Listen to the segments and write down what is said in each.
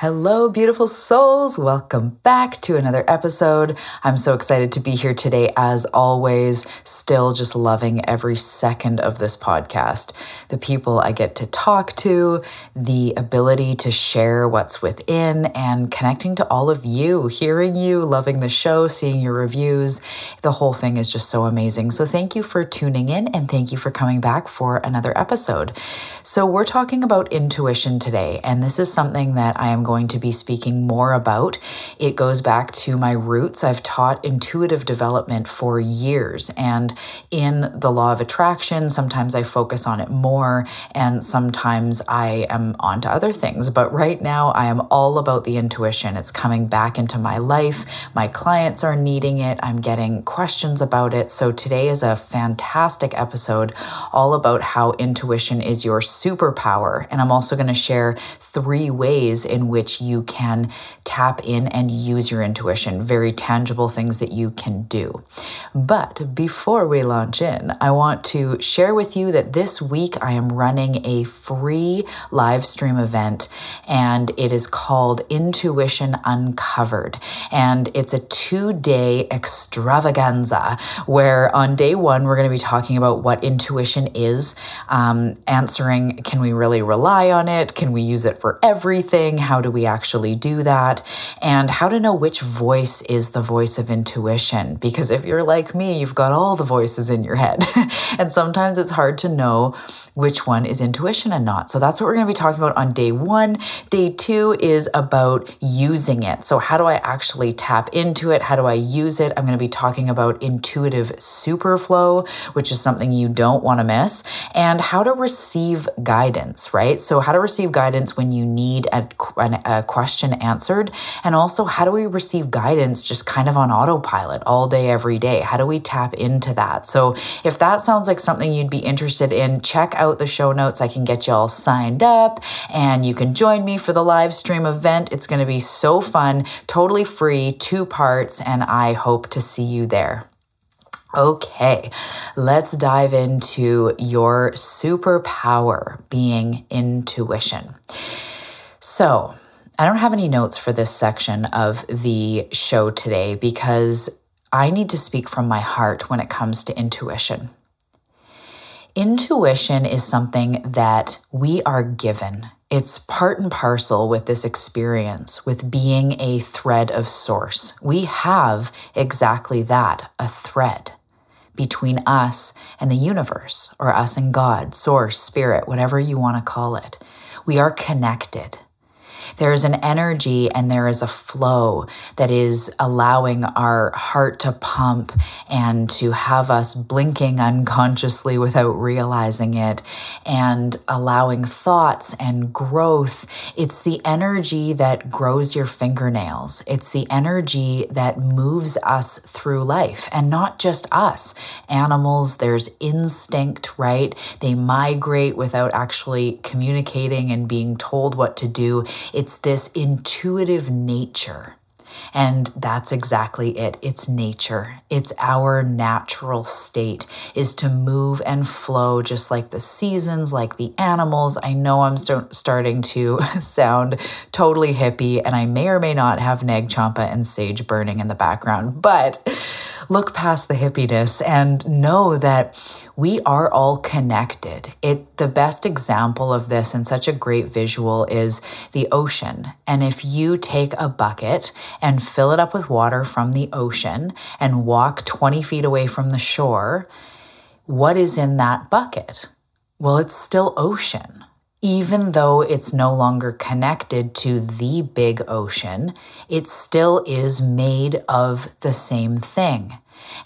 Hello, beautiful souls. Welcome back to another episode. I'm so excited to be here today, as always. Still just loving every second of this podcast. The people I get to talk to, the ability to share what's within, and connecting to all of you, hearing you, loving the show, seeing your reviews. The whole thing is just so amazing. So, thank you for tuning in and thank you for coming back for another episode. So, we're talking about intuition today, and this is something that I am going to be speaking more about. It goes back to my roots. I've taught intuitive development for years, and in the law of attraction, sometimes I focus on it more, and sometimes I am on to other things. But right now, I am all about the intuition. It's coming back into my life. My clients are needing it. I'm getting questions about it. So today is a fantastic episode all about how intuition is your superpower. And I'm also going to share three ways in which which you can tap in and use your intuition, very tangible things that you can do. But before we launch in, I want to share with you that this week I am running a free live stream event and it is called Intuition Uncovered. And it's a two day extravaganza where on day one, we're going to be talking about what intuition is, um, answering can we really rely on it? Can we use it for everything? How do we actually do that? And how to know which voice is the voice of intuition. Because if you're like me, you've got all the voices in your head. and sometimes it's hard to know which one is intuition and not. So that's what we're going to be talking about on day one. Day two is about using it. So, how do I actually tap into it? How do I use it? I'm going to be talking about intuitive superflow, which is something you don't want to miss, and how to receive guidance, right? So, how to receive guidance when you need a, a question answered, and also how do we receive guidance just kind of on autopilot all day, every day? How do we tap into that? So, if that sounds like something you'd be interested in, check out the show notes. I can get you all signed up and you can join me for the live stream event. It's going to be so fun, totally free, two parts, and I hope to see you there. Okay, let's dive into your superpower being intuition. So, I don't have any notes for this section of the show today because I need to speak from my heart when it comes to intuition. Intuition is something that we are given. It's part and parcel with this experience, with being a thread of source. We have exactly that a thread between us and the universe, or us and God, source, spirit, whatever you want to call it. We are connected. There is an energy and there is a flow that is allowing our heart to pump and to have us blinking unconsciously without realizing it and allowing thoughts and growth. It's the energy that grows your fingernails. It's the energy that moves us through life and not just us. Animals, there's instinct, right? They migrate without actually communicating and being told what to do. It's this intuitive nature. And that's exactly it. It's nature. It's our natural state is to move and flow just like the seasons, like the animals. I know I'm st- starting to sound totally hippie and I may or may not have nag champa and sage burning in the background, but look past the hippiness and know that we are all connected. It the best example of this and such a great visual is the ocean. And if you take a bucket and fill it up with water from the ocean and walk 20 feet away from the shore, what is in that bucket? Well, it's still ocean. Even though it's no longer connected to the big ocean, it still is made of the same thing.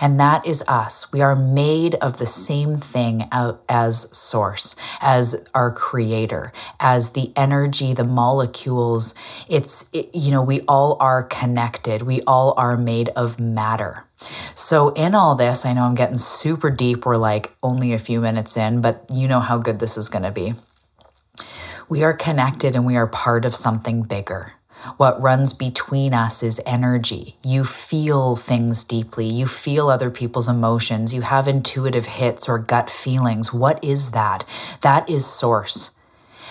And that is us. We are made of the same thing as source, as our creator, as the energy, the molecules. It's, it, you know, we all are connected. We all are made of matter. So, in all this, I know I'm getting super deep. We're like only a few minutes in, but you know how good this is going to be. We are connected and we are part of something bigger. What runs between us is energy. You feel things deeply. You feel other people's emotions. You have intuitive hits or gut feelings. What is that? That is source.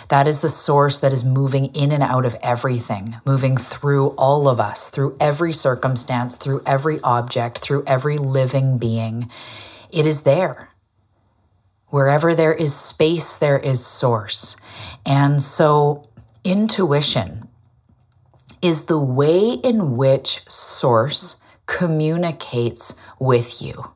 That is the source that is moving in and out of everything, moving through all of us, through every circumstance, through every object, through every living being. It is there. Wherever there is space, there is source. And so, intuition is the way in which source communicates with you.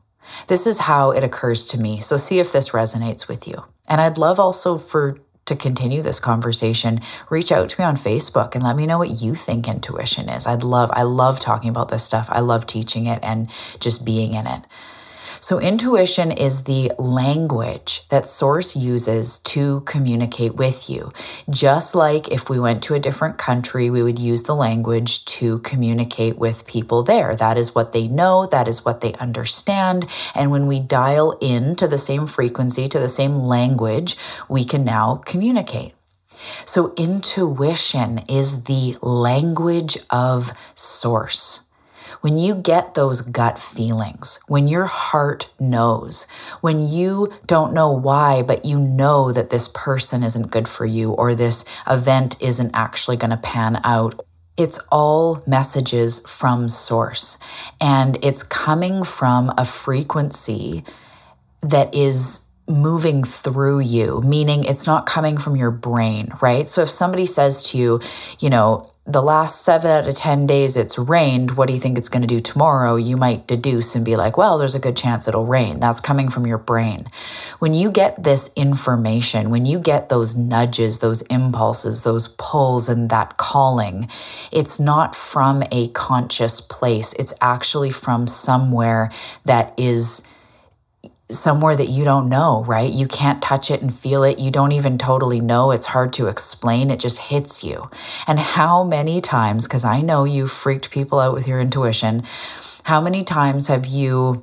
This is how it occurs to me. So, see if this resonates with you. And I'd love also for to continue this conversation, reach out to me on Facebook and let me know what you think intuition is. I'd love, I love talking about this stuff. I love teaching it and just being in it. So, intuition is the language that Source uses to communicate with you. Just like if we went to a different country, we would use the language to communicate with people there. That is what they know, that is what they understand. And when we dial in to the same frequency, to the same language, we can now communicate. So, intuition is the language of Source when you get those gut feelings, when your heart knows, when you don't know why, but you know that this person isn't good for you or this event isn't actually going to pan out, it's all messages from source. And it's coming from a frequency that is moving through you, meaning it's not coming from your brain, right? So if somebody says to you, you know, the last seven out of 10 days it's rained. What do you think it's going to do tomorrow? You might deduce and be like, well, there's a good chance it'll rain. That's coming from your brain. When you get this information, when you get those nudges, those impulses, those pulls, and that calling, it's not from a conscious place. It's actually from somewhere that is somewhere that you don't know, right? You can't touch it and feel it. You don't even totally know. It's hard to explain. It just hits you. And how many times, because I know you freaked people out with your intuition, how many times have you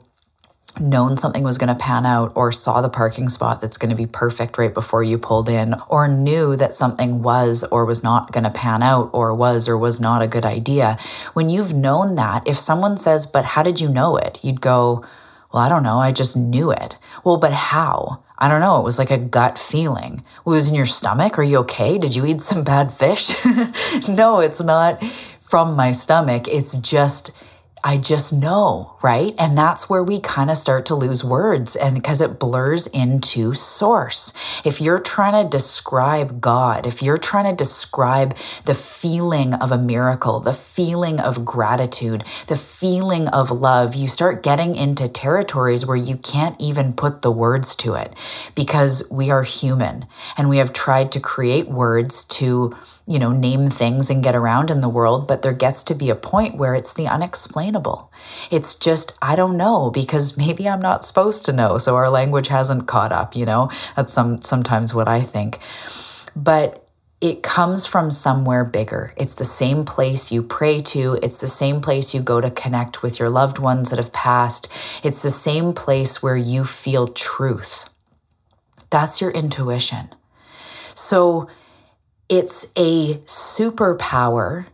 known something was going to pan out or saw the parking spot that's going to be perfect right before you pulled in or knew that something was or was not going to pan out or was or was not a good idea. When you've known that, if someone says, But how did you know it? You'd go, well, I don't know. I just knew it. Well, but how? I don't know. It was like a gut feeling. It was in your stomach. Are you okay? Did you eat some bad fish? no, it's not from my stomach. It's just I just know, right? And that's where we kind of start to lose words and because it blurs into source. If you're trying to describe God, if you're trying to describe the feeling of a miracle, the feeling of gratitude, the feeling of love, you start getting into territories where you can't even put the words to it because we are human and we have tried to create words to you know, name things and get around in the world, but there gets to be a point where it's the unexplainable. It's just, I don't know because maybe I'm not supposed to know. So our language hasn't caught up, you know? That's some sometimes what I think. But it comes from somewhere bigger. It's the same place you pray to. It's the same place you go to connect with your loved ones that have passed. It's the same place where you feel truth. That's your intuition. So, it's a superpower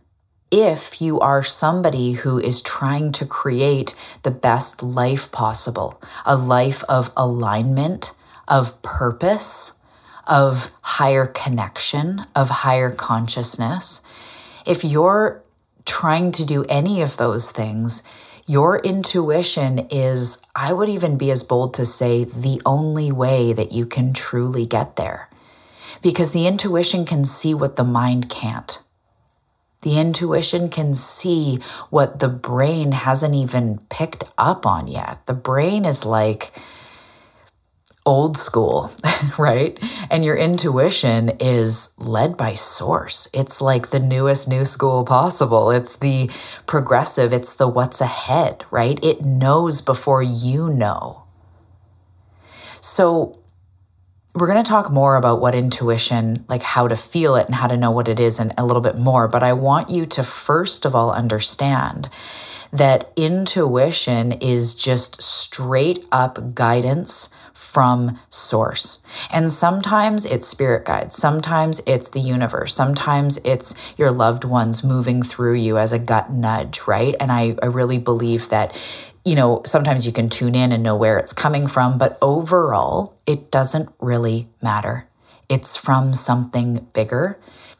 if you are somebody who is trying to create the best life possible, a life of alignment, of purpose, of higher connection, of higher consciousness. If you're trying to do any of those things, your intuition is, I would even be as bold to say, the only way that you can truly get there because the intuition can see what the mind can't. The intuition can see what the brain hasn't even picked up on yet. The brain is like, old school, right? And your intuition is led by source. It's like the newest new school possible. It's the progressive, it's the what's ahead, right? It knows before you know. So, we're going to talk more about what intuition, like how to feel it and how to know what it is, and a little bit more. But I want you to first of all understand that intuition is just straight up guidance from source. And sometimes it's spirit guides, sometimes it's the universe, sometimes it's your loved ones moving through you as a gut nudge, right? And I, I really believe that you know, sometimes you can tune in and know where it's coming from, but overall, it doesn't really matter. It's from something bigger.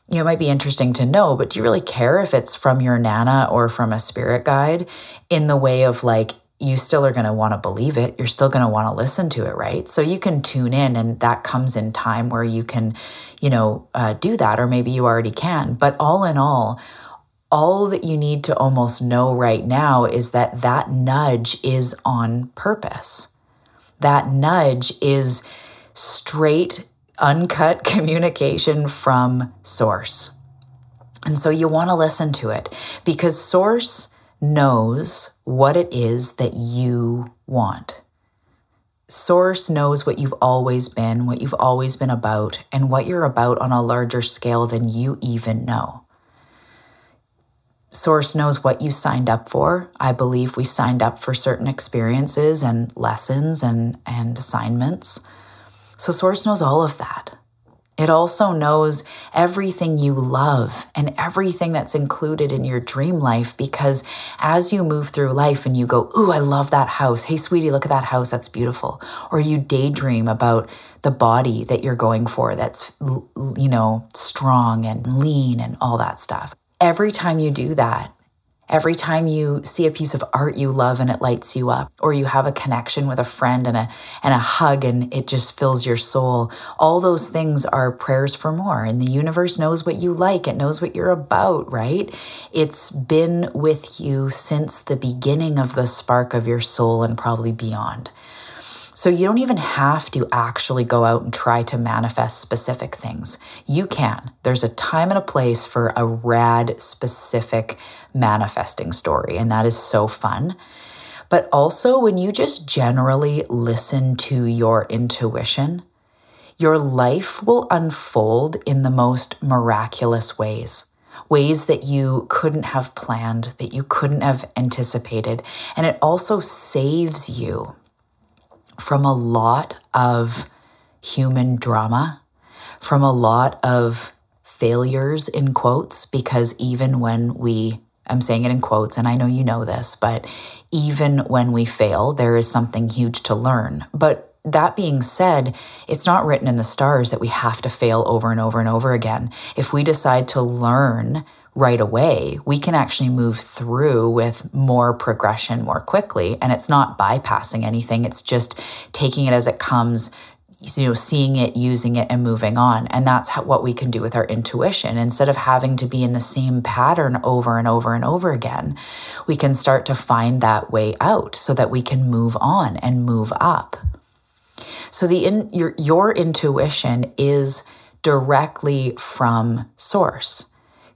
You know, it might be interesting to know, but do you really care if it's from your Nana or from a spirit guide in the way of like, you still are going to want to believe it. You're still going to want to listen to it, right? So you can tune in, and that comes in time where you can, you know, uh, do that, or maybe you already can. But all in all, all that you need to almost know right now is that that nudge is on purpose. That nudge is straight, uncut communication from source. And so you want to listen to it because source knows what it is that you want. Source knows what you've always been, what you've always been about, and what you're about on a larger scale than you even know. Source knows what you signed up for. I believe we signed up for certain experiences and lessons and, and assignments. So, Source knows all of that. It also knows everything you love and everything that's included in your dream life because as you move through life and you go, Ooh, I love that house. Hey, sweetie, look at that house. That's beautiful. Or you daydream about the body that you're going for that's, you know, strong and lean and all that stuff. Every time you do that, Every time you see a piece of art you love and it lights you up, or you have a connection with a friend and a, and a hug and it just fills your soul, all those things are prayers for more. And the universe knows what you like, it knows what you're about, right? It's been with you since the beginning of the spark of your soul and probably beyond. So you don't even have to actually go out and try to manifest specific things. You can. There's a time and a place for a rad, specific manifesting story, and that is so fun. But also, when you just generally listen to your intuition, your life will unfold in the most miraculous ways ways that you couldn't have planned, that you couldn't have anticipated. And it also saves you from a lot of human drama, from a lot of failures in quotes, because even when we, I'm saying it in quotes, and I know you know this, but even when we fail, there is something huge to learn. But that being said, it's not written in the stars that we have to fail over and over and over again. If we decide to learn right away, we can actually move through with more progression more quickly. And it's not bypassing anything, it's just taking it as it comes, you know, seeing it, using it, and moving on. And that's how, what we can do with our intuition. Instead of having to be in the same pattern over and over and over again, we can start to find that way out so that we can move on and move up. So the in, your your intuition is directly from source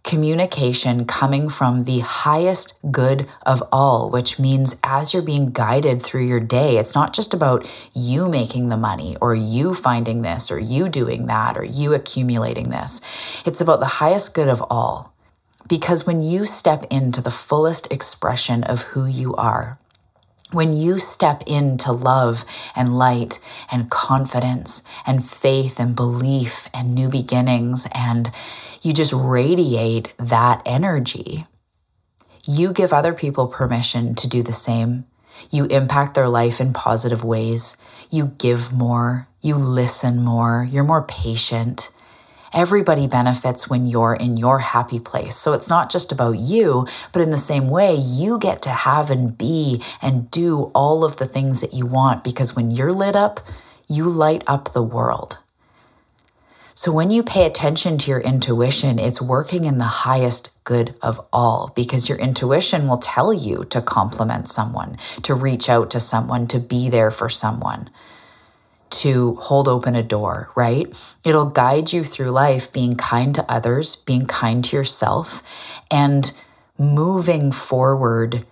communication coming from the highest good of all, which means as you're being guided through your day, it's not just about you making the money or you finding this or you doing that or you accumulating this. It's about the highest good of all. Because when you step into the fullest expression of who you are, when you step into love and light and confidence and faith and belief and new beginnings and you just radiate that energy. You give other people permission to do the same. You impact their life in positive ways. You give more. You listen more. You're more patient. Everybody benefits when you're in your happy place. So it's not just about you, but in the same way, you get to have and be and do all of the things that you want because when you're lit up, you light up the world. So when you pay attention to your intuition, it's working in the highest good of all because your intuition will tell you to compliment someone, to reach out to someone, to be there for someone, to hold open a door, right? It'll guide you through life being kind to others, being kind to yourself, and moving forward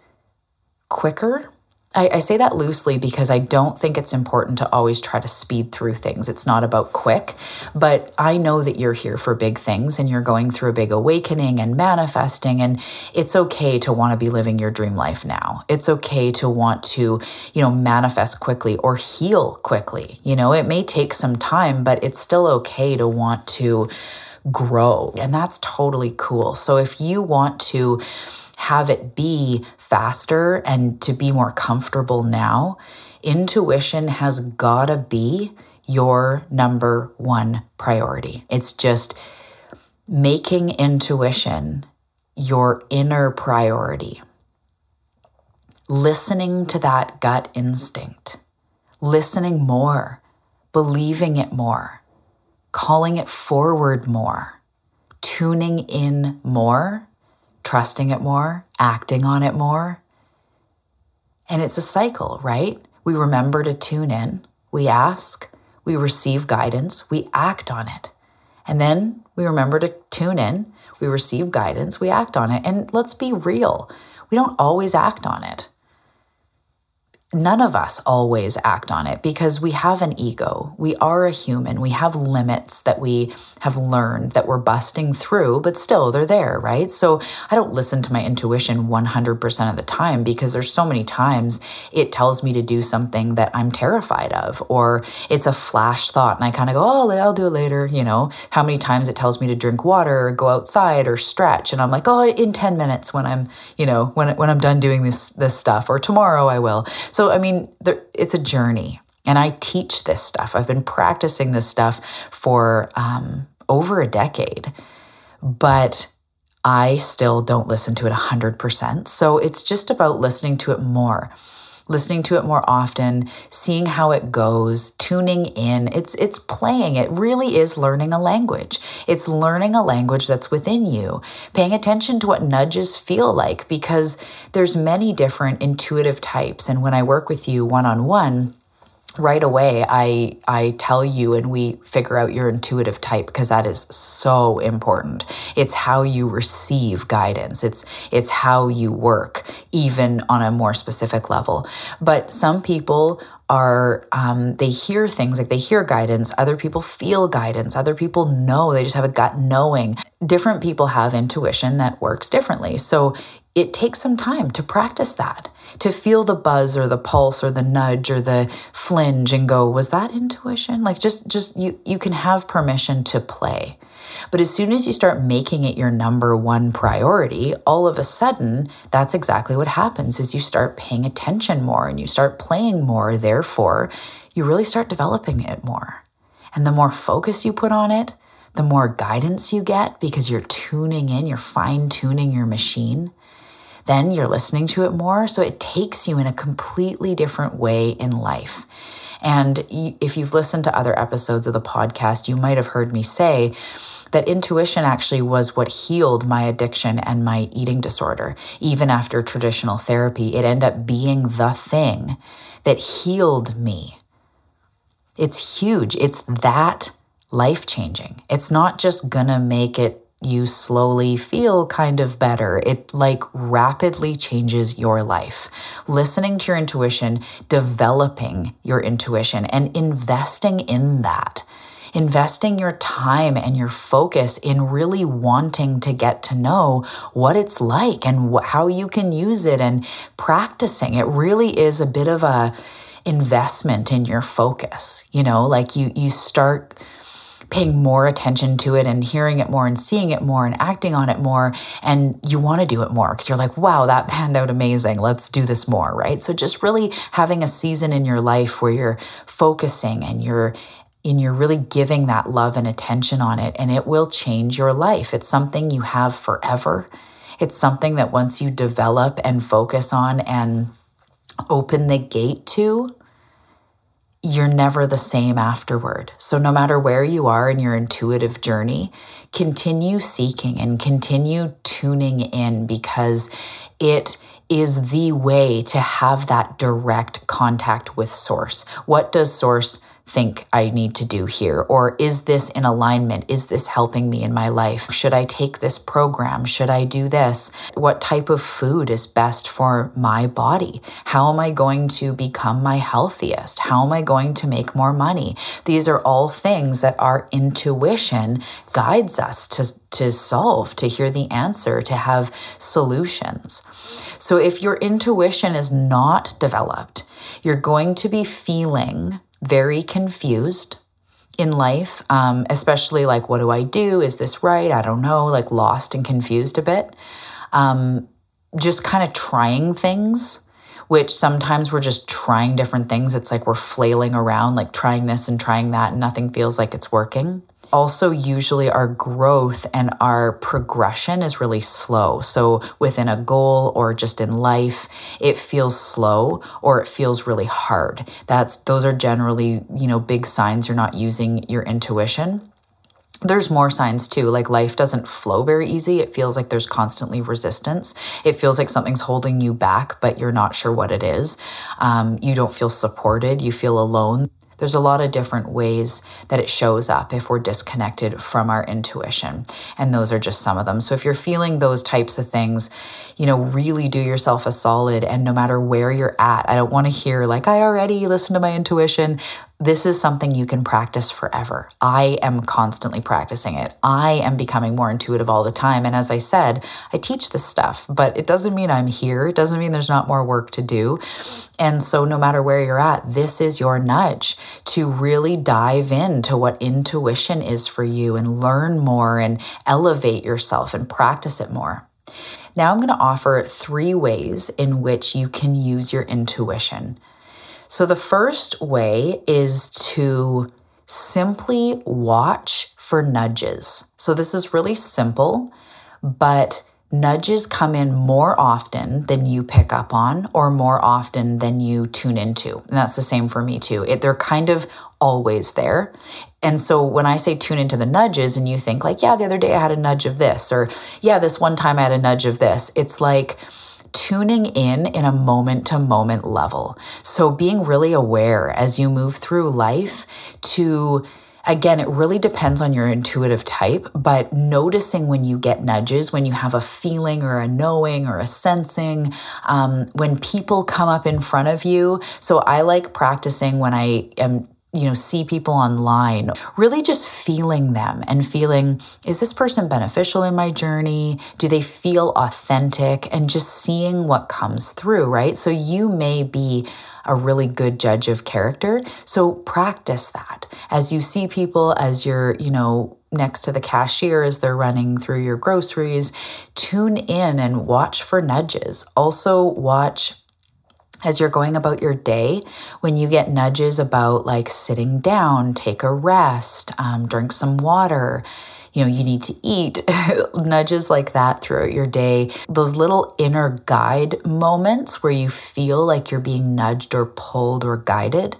quicker I, I, say that loosely because I don't think it's important to always try to speed through things. It's not about quick, but I know that you're here for big things and you're going through a big awakening and manifesting. And it's okay to want to be living your dream life now. It's okay to want to, you know, manifest quickly or heal quickly. You know, it may take some time, but it's still okay to want to grow. And that's totally cool. So if you want to, have it be faster and to be more comfortable now, intuition has got to be your number one priority. It's just making intuition your inner priority. Listening to that gut instinct, listening more, believing it more, calling it forward more, tuning in more trusting it more, acting on it more. And it's a cycle, right? We remember to tune in, we ask, we receive guidance, we act on it. And then we remember to tune in, we receive guidance, we act on it. And let's be real, we don't always act on it none of us always act on it because we have an ego. We are a human. We have limits that we have learned that we're busting through, but still they're there, right? So I don't listen to my intuition 100% of the time because there's so many times it tells me to do something that I'm terrified of, or it's a flash thought and I kind of go, oh, I'll do it later. You know, how many times it tells me to drink water or go outside or stretch. And I'm like, oh, in 10 minutes when I'm, you know, when, when I'm done doing this, this stuff, or tomorrow I will. So so, I mean, there, it's a journey. And I teach this stuff. I've been practicing this stuff for um, over a decade, but I still don't listen to it 100%. So it's just about listening to it more listening to it more often, seeing how it goes, tuning in. It's it's playing. It really is learning a language. It's learning a language that's within you. Paying attention to what nudges feel like because there's many different intuitive types and when I work with you one-on-one, right away i i tell you and we figure out your intuitive type because that is so important. It's how you receive guidance. It's it's how you work even on a more specific level. But some people are um, they hear things like they hear guidance other people feel guidance other people know they just have a gut knowing. Different people have intuition that works differently. So it takes some time to practice that, to feel the buzz or the pulse or the nudge or the flinge and go, was that intuition? Like just just you you can have permission to play. But as soon as you start making it your number one priority, all of a sudden, that's exactly what happens is you start paying attention more and you start playing more, therefore, you really start developing it more. And the more focus you put on it, the more guidance you get because you're tuning in, you're fine tuning your machine then you're listening to it more. So it takes you in a completely different way in life. And if you've listened to other episodes of the podcast, you might have heard me say, that intuition actually was what healed my addiction and my eating disorder. Even after traditional therapy, it ended up being the thing that healed me. It's huge. It's that life changing. It's not just gonna make it you slowly feel kind of better. It like rapidly changes your life. Listening to your intuition, developing your intuition, and investing in that. Investing your time and your focus in really wanting to get to know what it's like and wh- how you can use it and practicing. It really is a bit of a investment in your focus. You know, like you you start paying more attention to it and hearing it more and seeing it more and acting on it more. And you want to do it more because you're like, wow, that panned out amazing. Let's do this more, right? So just really having a season in your life where you're focusing and you're and you're really giving that love and attention on it and it will change your life. It's something you have forever. It's something that once you develop and focus on and open the gate to, you're never the same afterward. So, no matter where you are in your intuitive journey, continue seeking and continue tuning in because it is the way to have that direct contact with Source. What does Source think I need to do here? Or is this in alignment? Is this helping me in my life? Should I take this program? Should I do this? What type of food is best for my body? How am I going to become my healthiest? How am I going to make more money? These are all things that our intuition guides us to, to solve, to hear the answer, to have solutions. So if your intuition is not developed, you're going to be feeling very confused in life, um, especially like, what do I do? Is this right? I don't know, like lost and confused a bit. Um, just kind of trying things, which sometimes we're just trying different things. It's like we're flailing around, like trying this and trying that, and nothing feels like it's working also usually our growth and our progression is really slow. So within a goal or just in life, it feels slow or it feels really hard. That's those are generally, you know, big signs you're not using your intuition there's more signs too. Like life doesn't flow very easy. It feels like there's constantly resistance. It feels like something's holding you back, but you're not sure what it is. Um, you don't feel supported. You feel alone. There's a lot of different ways that it shows up if we're disconnected from our intuition. And those are just some of them. So if you're feeling those types of things, you know, really do yourself a solid. And no matter where you're at, I don't want to hear, like, I already listened to my intuition. This is something you can practice forever. I am constantly practicing it. I am becoming more intuitive all the time. And as I said, I teach this stuff, but it doesn't mean I'm here. It doesn't mean there's not more work to do. And so, no matter where you're at, this is your nudge to really dive into what intuition is for you and learn more and elevate yourself and practice it more. Now, I'm going to offer three ways in which you can use your intuition. So, the first way is to simply watch for nudges. So, this is really simple, but nudges come in more often than you pick up on or more often than you tune into. And that's the same for me too. It, they're kind of always there. And so when I say tune into the nudges and you think like, yeah, the other day I had a nudge of this or yeah, this one time I had a nudge of this, it's like tuning in in a moment to moment level. So being really aware as you move through life to Again, it really depends on your intuitive type, but noticing when you get nudges, when you have a feeling or a knowing or a sensing, um, when people come up in front of you. So I like practicing when I am you know see people online really just feeling them and feeling is this person beneficial in my journey do they feel authentic and just seeing what comes through right so you may be a really good judge of character. So practice that as you see people, as you're, you know, next to the cashier as they're running through your groceries. Tune in and watch for nudges. Also, watch as you're going about your day, when you get nudges about like sitting down, take a rest, um, drink some water, you know, you need to eat, nudges like that throughout your day. Those little inner guide moments where you feel like you're being nudged or pulled or guided.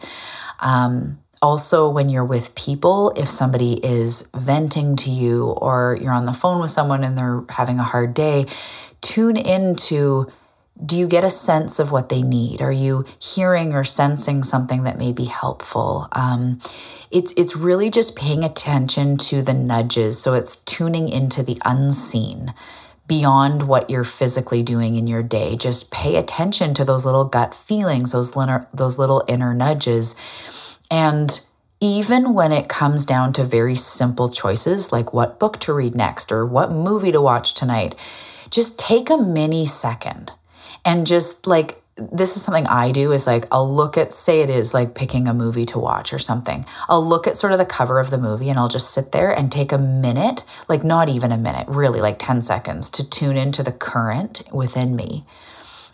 Um, also, when you're with people, if somebody is venting to you or you're on the phone with someone and they're having a hard day, tune into do you get a sense of what they need? Are you hearing or sensing something that may be helpful? Um, it's it's really just paying attention to the nudges. So it's tuning into the unseen beyond what you're physically doing in your day. Just pay attention to those little gut feelings, those little, those little inner nudges. And even when it comes down to very simple choices like what book to read next or what movie to watch tonight, just take a mini second and just like this is something I do is like I'll look at say it is like picking a movie to watch or something. I'll look at sort of the cover of the movie and I'll just sit there and take a minute, like not even a minute, really like 10 seconds to tune into the current within me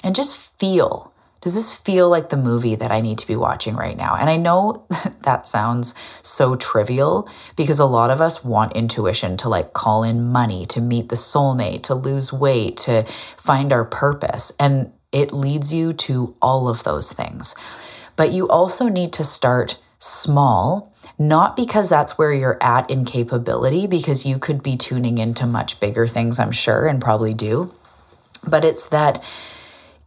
and just feel does this feel like the movie that I need to be watching right now? And I know that sounds so trivial because a lot of us want intuition to like call in money, to meet the soulmate, to lose weight, to find our purpose. And it leads you to all of those things. But you also need to start small, not because that's where you're at in capability, because you could be tuning into much bigger things, I'm sure, and probably do. But it's that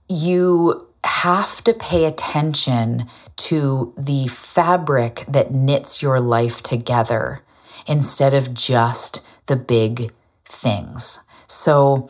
you have to pay attention to the fabric that knits your life together instead of just the big things. So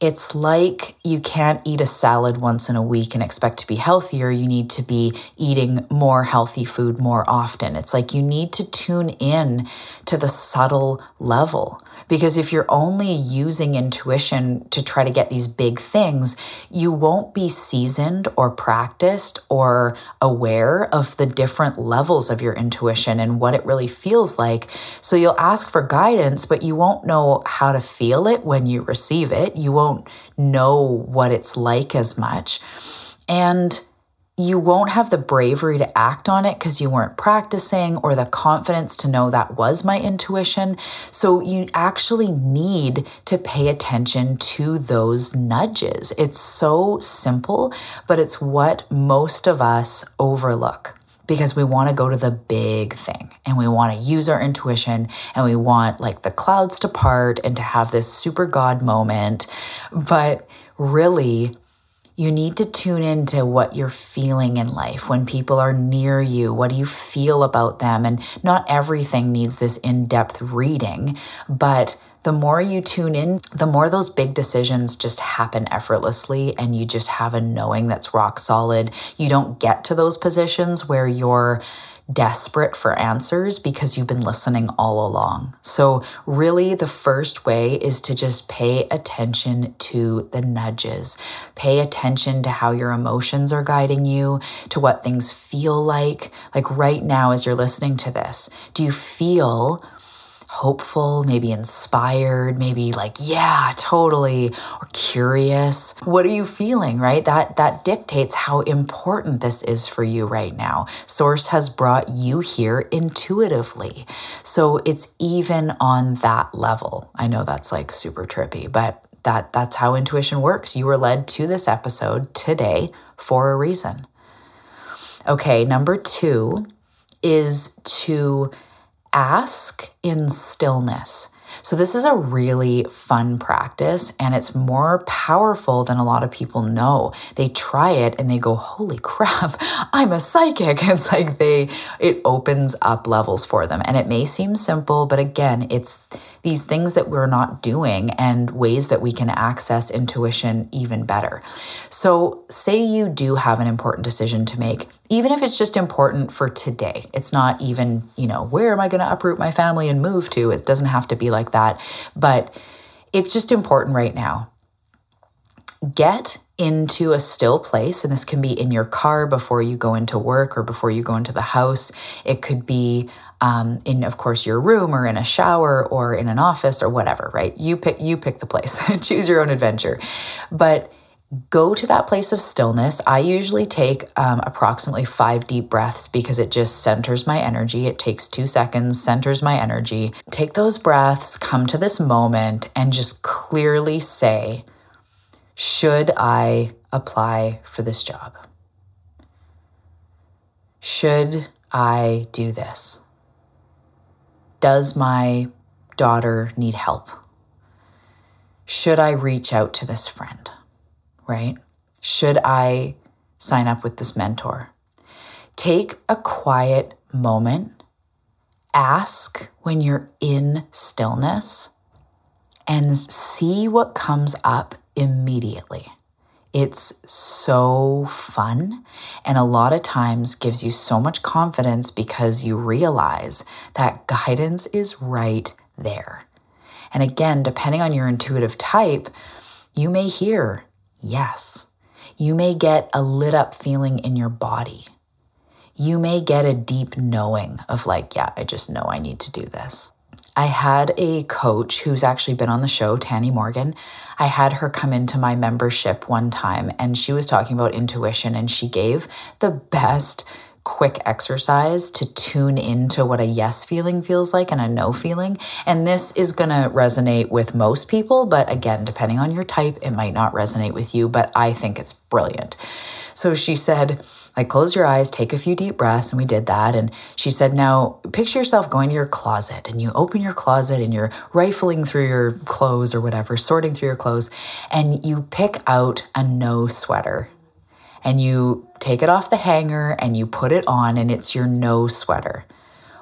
it's like you can't eat a salad once in a week and expect to be healthier. You need to be eating more healthy food more often. It's like you need to tune in to the subtle level. Because if you're only using intuition to try to get these big things, you won't be seasoned or practiced or aware of the different levels of your intuition and what it really feels like. So you'll ask for guidance, but you won't know how to feel it when you receive it. You won't know what it's like as much. And you won't have the bravery to act on it because you weren't practicing or the confidence to know that was my intuition. So you actually need to pay attention to those nudges. It's so simple, but it's what most of us overlook because we want to go to the big thing and we want to use our intuition and we want like the clouds to part and to have this super God moment. But really, you need to tune into what you're feeling in life when people are near you. What do you feel about them? And not everything needs this in depth reading, but the more you tune in, the more those big decisions just happen effortlessly and you just have a knowing that's rock solid. You don't get to those positions where you're desperate for answers because you've been listening all along. So, really, the first way is to just pay attention to the nudges. Pay attention to how your emotions are guiding you, to what things feel like. Like right now, as you're listening to this, do you feel hopeful, maybe inspired, maybe like, yeah, totally, or curious. What are you feeling, right? That that dictates how important this is for you right now. Source has brought you here intuitively. So it's even on that level. I know that's like super trippy, but that that's how intuition works. You were led to this episode today for a reason. Okay, number 2 is to ask in stillness. So, this is a really fun practice and it's more powerful than a lot of people know. They try it and they go, Holy crap, I'm a psychic. It's like they, it opens up levels for them. And it may seem simple, but again, it's these things that we're not doing and ways that we can access intuition even better. So, say you do have an important decision to make, even if it's just important for today. It's not even, you know, where am I going to uproot my family and move to? It doesn't have to be like that, but it's just important right now. Get into a still place, and this can be in your car before you go into work or before you go into the house. It could be um, in, of course, your room or in a shower or in an office or whatever. Right? You pick. You pick the place. Choose your own adventure, but go to that place of stillness. I usually take um, approximately five deep breaths because it just centers my energy. It takes two seconds, centers my energy. Take those breaths, come to this moment, and just clearly say, should I apply for this job? Should I do this? Does my daughter need help? Should I reach out to this friend? Right? Should I sign up with this mentor? Take a quiet moment. Ask when you're in stillness and see what comes up immediately. It's so fun and a lot of times gives you so much confidence because you realize that guidance is right there. And again, depending on your intuitive type, you may hear yes. You may get a lit up feeling in your body. You may get a deep knowing of, like, yeah, I just know I need to do this. I had a coach who's actually been on the show, Tanny Morgan. I had her come into my membership one time and she was talking about intuition and she gave the best quick exercise to tune into what a yes feeling feels like and a no feeling. And this is going to resonate with most people, but again, depending on your type, it might not resonate with you, but I think it's brilliant. So she said, like, close your eyes, take a few deep breaths. And we did that. And she said, now picture yourself going to your closet and you open your closet and you're rifling through your clothes or whatever, sorting through your clothes, and you pick out a no sweater. and you take it off the hanger and you put it on, and it's your no sweater.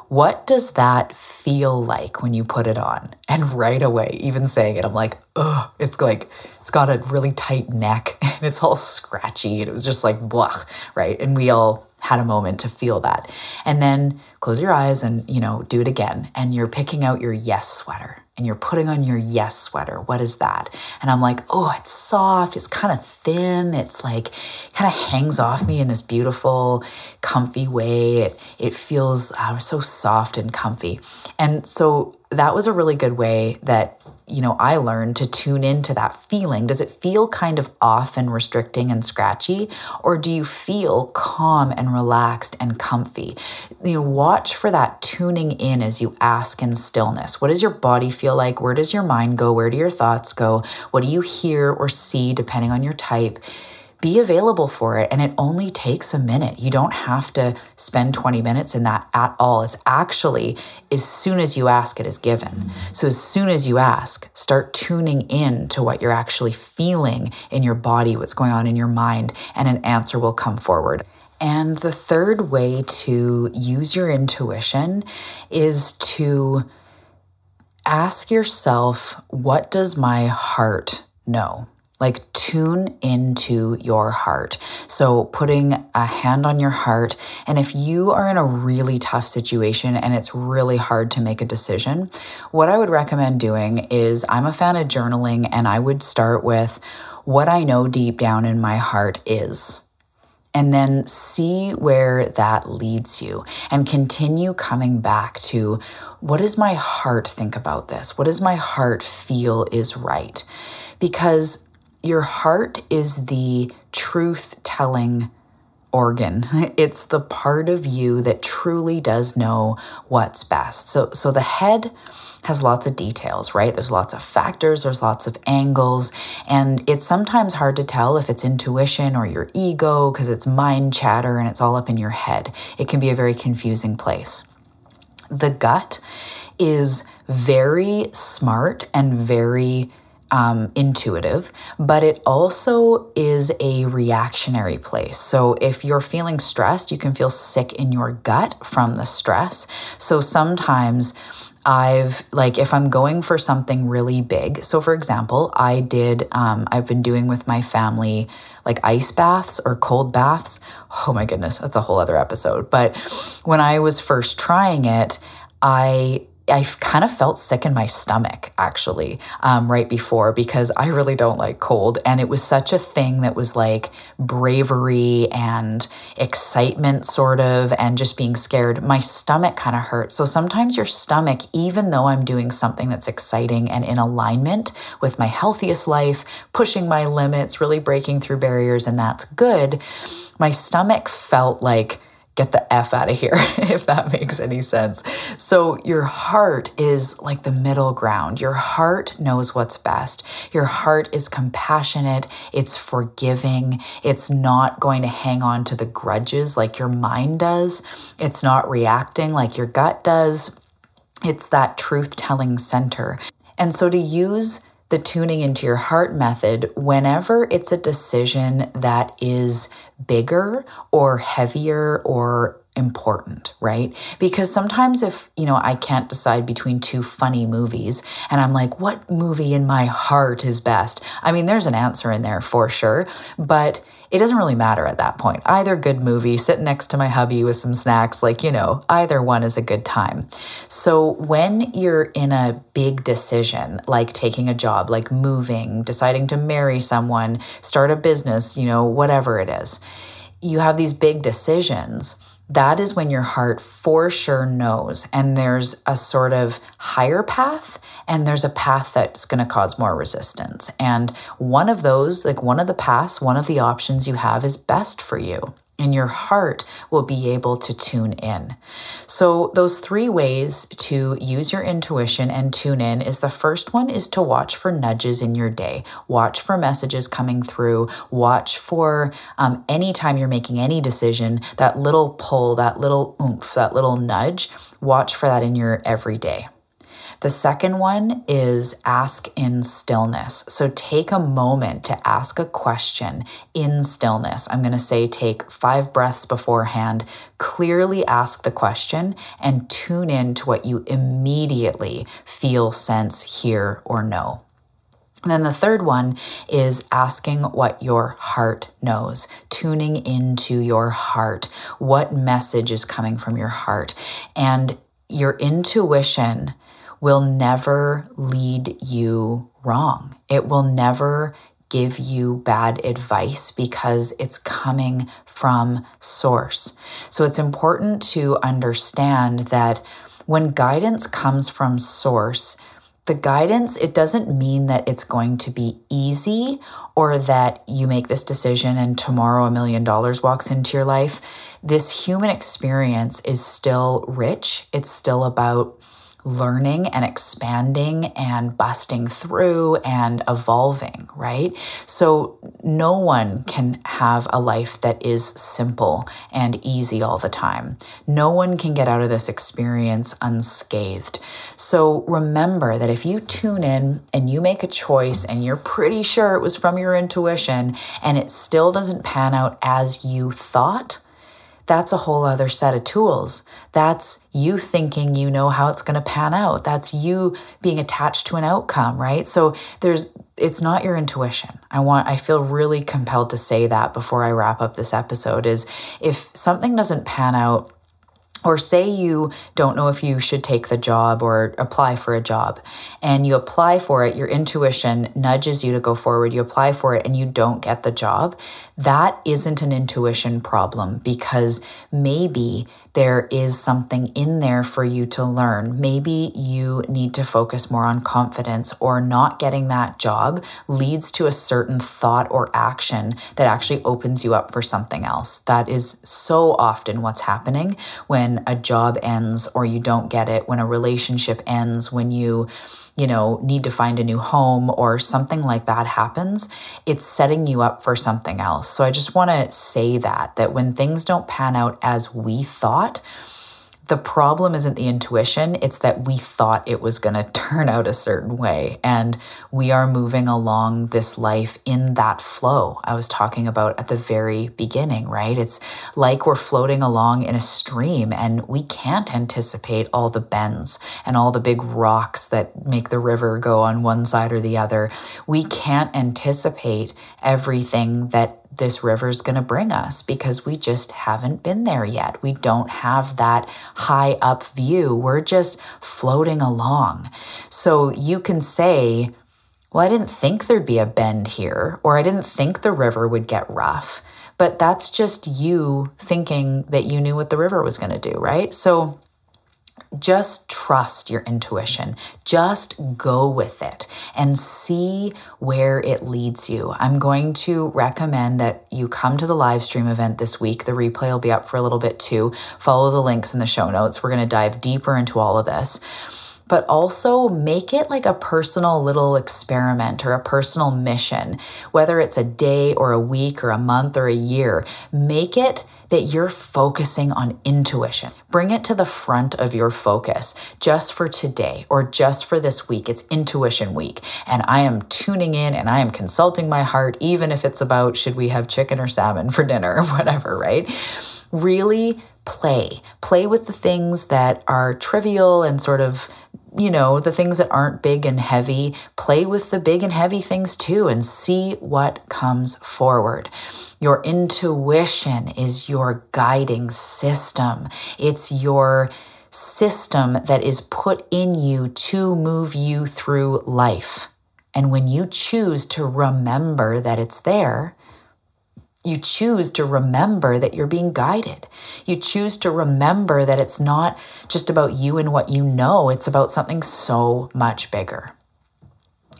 What does that feel like when you put it on? And right away, even saying it, I'm like, ugh, it's like, it's got a really tight neck and it's all scratchy. And it was just like, blah, right? And we all had a moment to feel that. And then close your eyes and, you know, do it again. And you're picking out your yes sweater and you're putting on your yes sweater. What is that? And I'm like, oh, it's soft. It's kind of thin. It's like kind of hangs off me in this beautiful, comfy way. It, it feels uh, so soft and comfy. And so that was a really good way that you know I learned to tune into that feeling. Does it feel kind of off and restricting and scratchy or do you feel calm and relaxed and comfy? You know, watch for that tuning in as you ask in stillness. What does your body feel like? Where does your mind go? Where do your thoughts go? What do you hear or see depending on your type? Be available for it. And it only takes a minute. You don't have to spend 20 minutes in that at all. It's actually as soon as you ask, it is given. So as soon as you ask, start tuning in to what you're actually feeling in your body, what's going on in your mind, and an answer will come forward. And the third way to use your intuition is to ask yourself, what does my heart know? Like tune into your heart. So, putting a hand on your heart. And if you are in a really tough situation and it's really hard to make a decision, what I would recommend doing is I'm a fan of journaling, and I would start with what I know deep down in my heart is and then see where that leads you and continue coming back to what does my heart think about this? What does my heart feel is right? Because your heart is the truth telling organ. It's the part of you that truly does know what's best. So so the head has lots of details, right? There's lots of factors, there's lots of angles, and it's sometimes hard to tell if it's intuition or your ego because it's mind chatter and it's all up in your head. It can be a very confusing place. The gut is very smart and very um, intuitive, but it also is a reactionary place. So if you're feeling stressed, you can feel sick in your gut from the stress. So sometimes I've like if I'm going for something really big. So for example, I did um, I've been doing with my family like ice baths or cold baths. Oh my goodness, that's a whole other episode. But when I was first trying it, I I kind of felt sick in my stomach actually um, right before because I really don't like cold. And it was such a thing that was like bravery and excitement, sort of, and just being scared. My stomach kind of hurt. So sometimes your stomach, even though I'm doing something that's exciting and in alignment with my healthiest life, pushing my limits, really breaking through barriers, and that's good, my stomach felt like, get the F out of here, if that makes any sense. So, your heart is like the middle ground. Your heart knows what's best. Your heart is compassionate, it's forgiving, it's not going to hang on to the grudges like your mind does, it's not reacting like your gut does. It's that truth telling center. And so, to use the tuning into your heart method whenever it's a decision that is bigger or heavier or important, right? Because sometimes if, you know, I can't decide between two funny movies and I'm like, what movie in my heart is best? I mean, there's an answer in there for sure, but it doesn't really matter at that point. Either good movie, sitting next to my hubby with some snacks, like, you know, either one is a good time. So when you're in a big decision, like taking a job, like moving, deciding to marry someone, start a business, you know, whatever it is, you have these big decisions that is when your heart for sure knows. And there's a sort of higher path, and there's a path that's going to cause more resistance. And one of those, like one of the paths, one of the options you have is best for you and your heart will be able to tune in. So, those three ways to use your intuition and tune in is the first one is to watch for nudges in your day. Watch for messages coming through. Watch for um, anytime you're making any decision, that little pull, that little oomph, that little nudge. Watch for that in your everyday. The second one is ask in stillness. So take a moment to ask a question in stillness. I'm going to say take five breaths beforehand, clearly ask the question, and tune in to what you immediately feel, sense, hear, or know. And then the third one is asking what your heart knows, tuning into your heart. What message is coming from your heart? And your intuition will never lead you wrong. It will never give you bad advice because it's coming from source. So it's important to understand that when guidance comes from source, the guidance, it doesn't mean that it's going to be easy or that you make this decision and tomorrow a million dollars walks into your life. This human experience is still rich. It's still about learning and expanding and busting through and evolving, right? So, no one can have a life that is simple and easy all the time. No one can get out of this experience unscathed. So, remember that if you tune in and you make a choice and you're pretty sure it was from your intuition and it still doesn't pan out as you thought, that's a whole other set of tools. That's you thinking you know how it's going to pan out. That's you being attached to an outcome, right? So there's it's not your intuition. I want I feel really compelled to say that before I wrap up this episode is if something doesn't pan out or say you don't know if you should take the job or apply for a job and you apply for it your intuition nudges you to go forward you apply for it and you don't get the job that isn't an intuition problem because maybe there is something in there for you to learn. Maybe you need to focus more on confidence, or not getting that job leads to a certain thought or action that actually opens you up for something else. That is so often what's happening when a job ends or you don't get it, when a relationship ends, when you you know, need to find a new home or something like that happens, it's setting you up for something else. So I just want to say that that when things don't pan out as we thought, the problem isn't the intuition, it's that we thought it was going to turn out a certain way. And we are moving along this life in that flow I was talking about at the very beginning, right? It's like we're floating along in a stream and we can't anticipate all the bends and all the big rocks that make the river go on one side or the other. We can't anticipate everything that this river is going to bring us because we just haven't been there yet. We don't have that high up view. We're just floating along. So you can say, well, I didn't think there'd be a bend here, or I didn't think the river would get rough. But that's just you thinking that you knew what the river was going to do, right? So just trust your intuition. Just go with it and see where it leads you. I'm going to recommend that you come to the live stream event this week. The replay will be up for a little bit too. Follow the links in the show notes. We're going to dive deeper into all of this but also make it like a personal little experiment or a personal mission, whether it's a day or a week or a month or a year. Make it that you're focusing on intuition. Bring it to the front of your focus just for today or just for this week. It's intuition week. And I am tuning in and I am consulting my heart, even if it's about should we have chicken or salmon for dinner or whatever, right? Really play. Play with the things that are trivial and sort of you know, the things that aren't big and heavy, play with the big and heavy things too and see what comes forward. Your intuition is your guiding system. It's your system that is put in you to move you through life. And when you choose to remember that it's there, you choose to remember that you're being guided. You choose to remember that it's not just about you and what you know, it's about something so much bigger.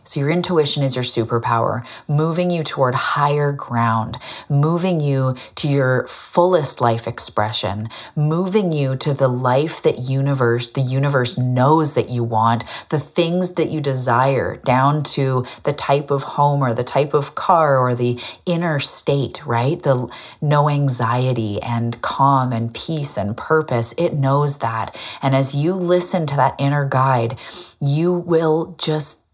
So, your intuition is your superpower, moving you toward higher ground, moving you to your fullest life expression, moving you to the life that universe, the universe knows that you want, the things that you desire, down to the type of home or the type of car or the inner state, right? The no anxiety and calm and peace and purpose. It knows that. And as you listen to that inner guide, you will just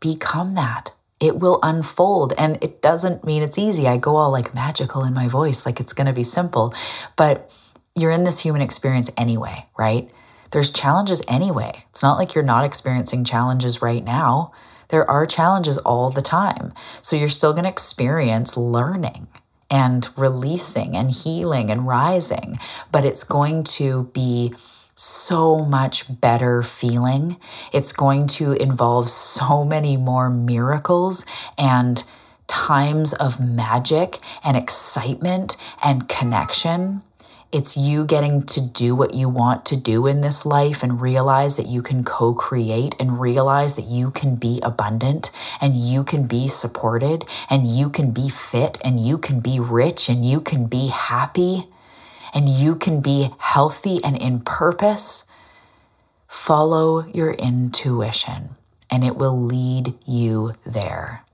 become that. It will unfold. And it doesn't mean it's easy. I go all like magical in my voice, like it's going to be simple. But you're in this human experience anyway, right? There's challenges anyway. It's not like you're not experiencing challenges right now. There are challenges all the time. So you're still going to experience learning and releasing and healing and rising, but it's going to be so much better feeling. It's going to involve so many more miracles and times of magic and excitement and connection. It's you getting to do what you want to do in this life and realize that you can co create and realize that you can be abundant and you can be supported and you can be fit and you can be rich and you can be happy and you can be healthy and in purpose, follow your intuition and it will lead you there.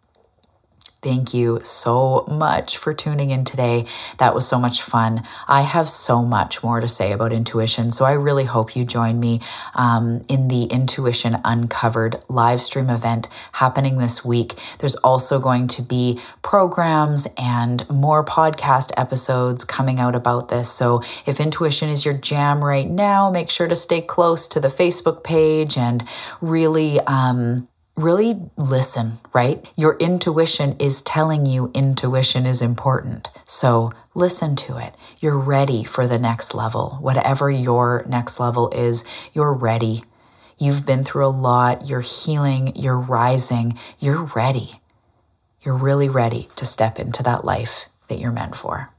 Thank you so much for tuning in today. That was so much fun. I have so much more to say about intuition, so I really hope you join me um, in the Intuition Uncovered live stream event happening this week. There's also going to be programs and more podcast episodes coming out about this. So if intuition is your jam right now, make sure to stay close to the Facebook page and really. Um, really listen, right? Your intuition is telling you intuition is important. So listen to it. You're ready for the next level. Whatever your next level is, you're ready. You've been through a lot. You're healing. You're rising. You're ready. You're really ready to step into that life that you're meant for.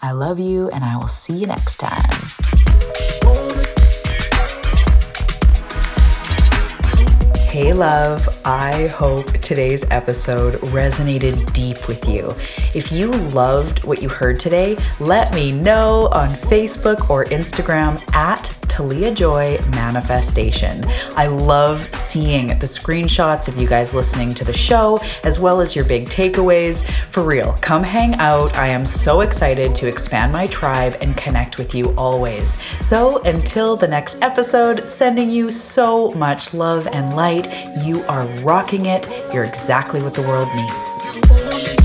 I love you, and I will see you next time. Hey, love. I hope today's episode resonated deep with you. If you loved what you heard today, let me know on Facebook or Instagram at Talia Joy Manifestation. I love seeing the screenshots of you guys listening to the show, as well as your big takeaways. For real, come hang out. I am so excited to expand my tribe and connect with you always. So until the next episode, sending you so much love and light. You are rocking it. You're exactly what the world needs.